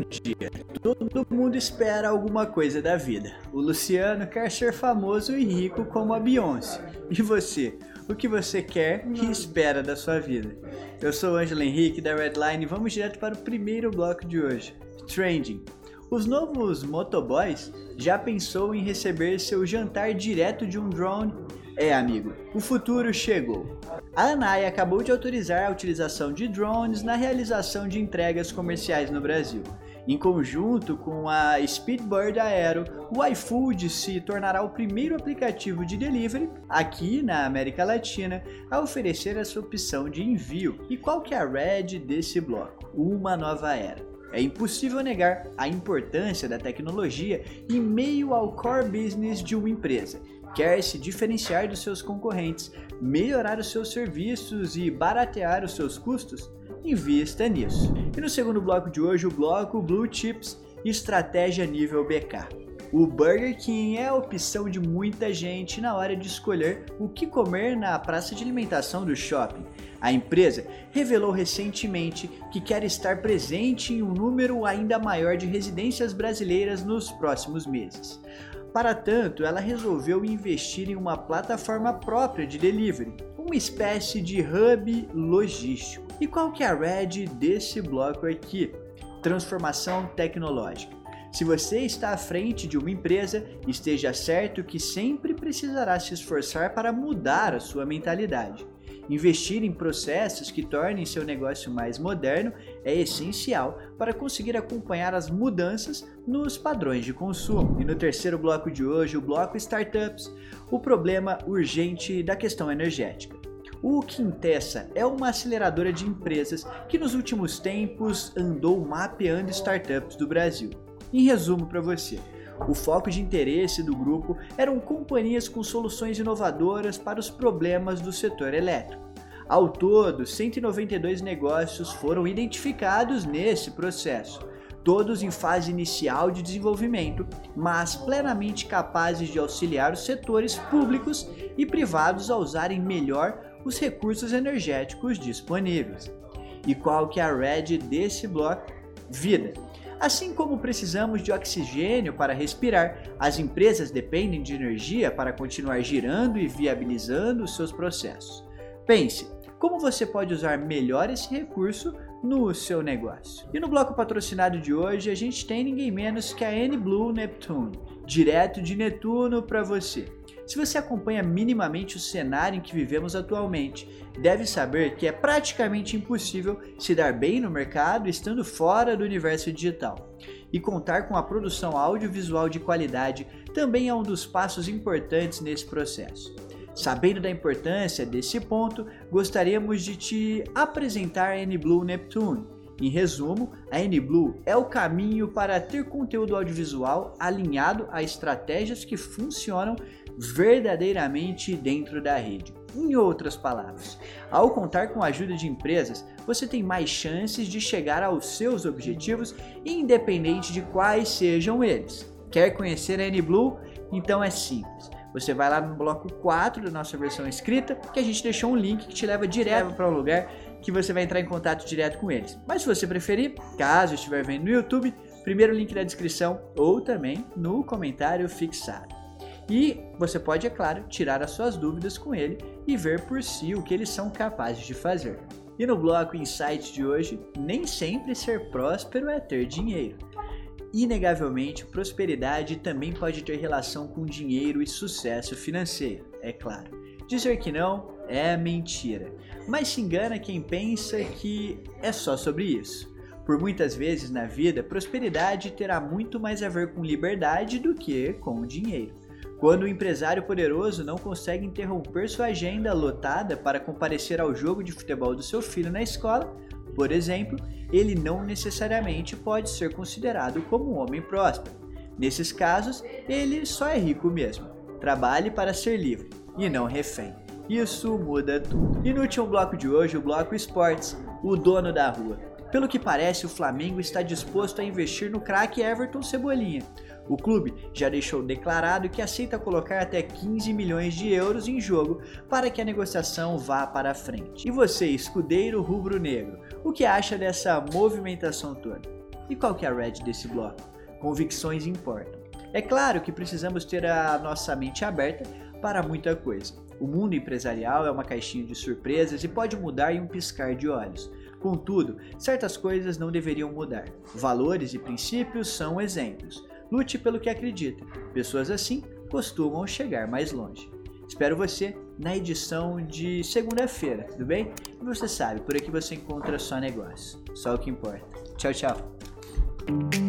dia, todo mundo espera alguma coisa da vida. O Luciano quer ser famoso e rico como a Beyoncé. E você? O que você quer e espera da sua vida? Eu sou o Ângelo Henrique da Redline e vamos direto para o primeiro bloco de hoje. Trending. Os novos motoboys já pensou em receber seu jantar direto de um drone? É, amigo, o futuro chegou. A ANAI acabou de autorizar a utilização de drones na realização de entregas comerciais no Brasil. Em conjunto com a Speedbird Aero, o iFood se tornará o primeiro aplicativo de delivery aqui na América Latina a oferecer essa opção de envio. E qual que é a red desse bloco? Uma nova era. É impossível negar a importância da tecnologia em meio ao core business de uma empresa. Quer se diferenciar dos seus concorrentes, melhorar os seus serviços e baratear os seus custos? Invista nisso. E no segundo bloco de hoje, o bloco Blue Chips Estratégia Nível BK. O Burger King é a opção de muita gente na hora de escolher o que comer na praça de alimentação do shopping. A empresa revelou recentemente que quer estar presente em um número ainda maior de residências brasileiras nos próximos meses. Para tanto, ela resolveu investir em uma plataforma própria de delivery, uma espécie de hub logístico. E qual que é a red desse bloco aqui? Transformação tecnológica. Se você está à frente de uma empresa, esteja certo que sempre precisará se esforçar para mudar a sua mentalidade. Investir em processos que tornem seu negócio mais moderno é essencial para conseguir acompanhar as mudanças nos padrões de consumo. E no terceiro bloco de hoje, o bloco Startups, o problema urgente da questão energética. O Quintessa é uma aceleradora de empresas que nos últimos tempos andou mapeando startups do Brasil. Em resumo para você, o foco de interesse do grupo eram companhias com soluções inovadoras para os problemas do setor elétrico. Ao todo, 192 negócios foram identificados nesse processo, todos em fase inicial de desenvolvimento, mas plenamente capazes de auxiliar os setores públicos e privados a usarem melhor os recursos energéticos disponíveis. E qual que é a red desse bloco? Vida. Assim como precisamos de oxigênio para respirar, as empresas dependem de energia para continuar girando e viabilizando os seus processos. Pense, como você pode usar melhor esse recurso no seu negócio. E no bloco patrocinado de hoje, a gente tem ninguém menos que a N-Blue Neptune, direto de Netuno para você. Se você acompanha minimamente o cenário em que vivemos atualmente, deve saber que é praticamente impossível se dar bem no mercado estando fora do universo digital. E contar com a produção audiovisual de qualidade também é um dos passos importantes nesse processo. Sabendo da importância desse ponto, gostaríamos de te apresentar a N-Blue Neptune. Em resumo, a N-Blue é o caminho para ter conteúdo audiovisual alinhado a estratégias que funcionam verdadeiramente dentro da rede. Em outras palavras, ao contar com a ajuda de empresas, você tem mais chances de chegar aos seus objetivos, independente de quais sejam eles. Quer conhecer a NBlue? Então é simples. Você vai lá no bloco 4 da nossa versão escrita, que a gente deixou um link que te leva direto para um lugar que você vai entrar em contato direto com eles. Mas se você preferir, caso estiver vendo no YouTube, primeiro link na descrição ou também no comentário fixado. E você pode, é claro, tirar as suas dúvidas com ele e ver por si o que eles são capazes de fazer. E no bloco Insights de hoje, nem sempre ser próspero é ter dinheiro. Inegavelmente, prosperidade também pode ter relação com dinheiro e sucesso financeiro, é claro. Dizer que não é mentira, mas se engana quem pensa que é só sobre isso. Por muitas vezes na vida, prosperidade terá muito mais a ver com liberdade do que com dinheiro. Quando o empresário poderoso não consegue interromper sua agenda lotada para comparecer ao jogo de futebol do seu filho na escola, por exemplo, ele não necessariamente pode ser considerado como um homem próspero. Nesses casos, ele só é rico mesmo. Trabalhe para ser livre e não refém. Isso muda tudo. E no último bloco de hoje, o bloco Esportes, o dono da rua. Pelo que parece, o Flamengo está disposto a investir no craque Everton Cebolinha. O clube já deixou declarado que aceita colocar até 15 milhões de euros em jogo para que a negociação vá para frente. E você, escudeiro rubro-negro, o que acha dessa movimentação toda? E qual que é a red desse bloco? Convicções importam. É claro que precisamos ter a nossa mente aberta para muita coisa. O mundo empresarial é uma caixinha de surpresas e pode mudar em um piscar de olhos. Contudo, certas coisas não deveriam mudar. Valores e princípios são exemplos. Lute pelo que acredita. Pessoas assim costumam chegar mais longe. Espero você na edição de segunda-feira, tudo bem? E você sabe, por aqui você encontra só negócio. Só o que importa. Tchau, tchau.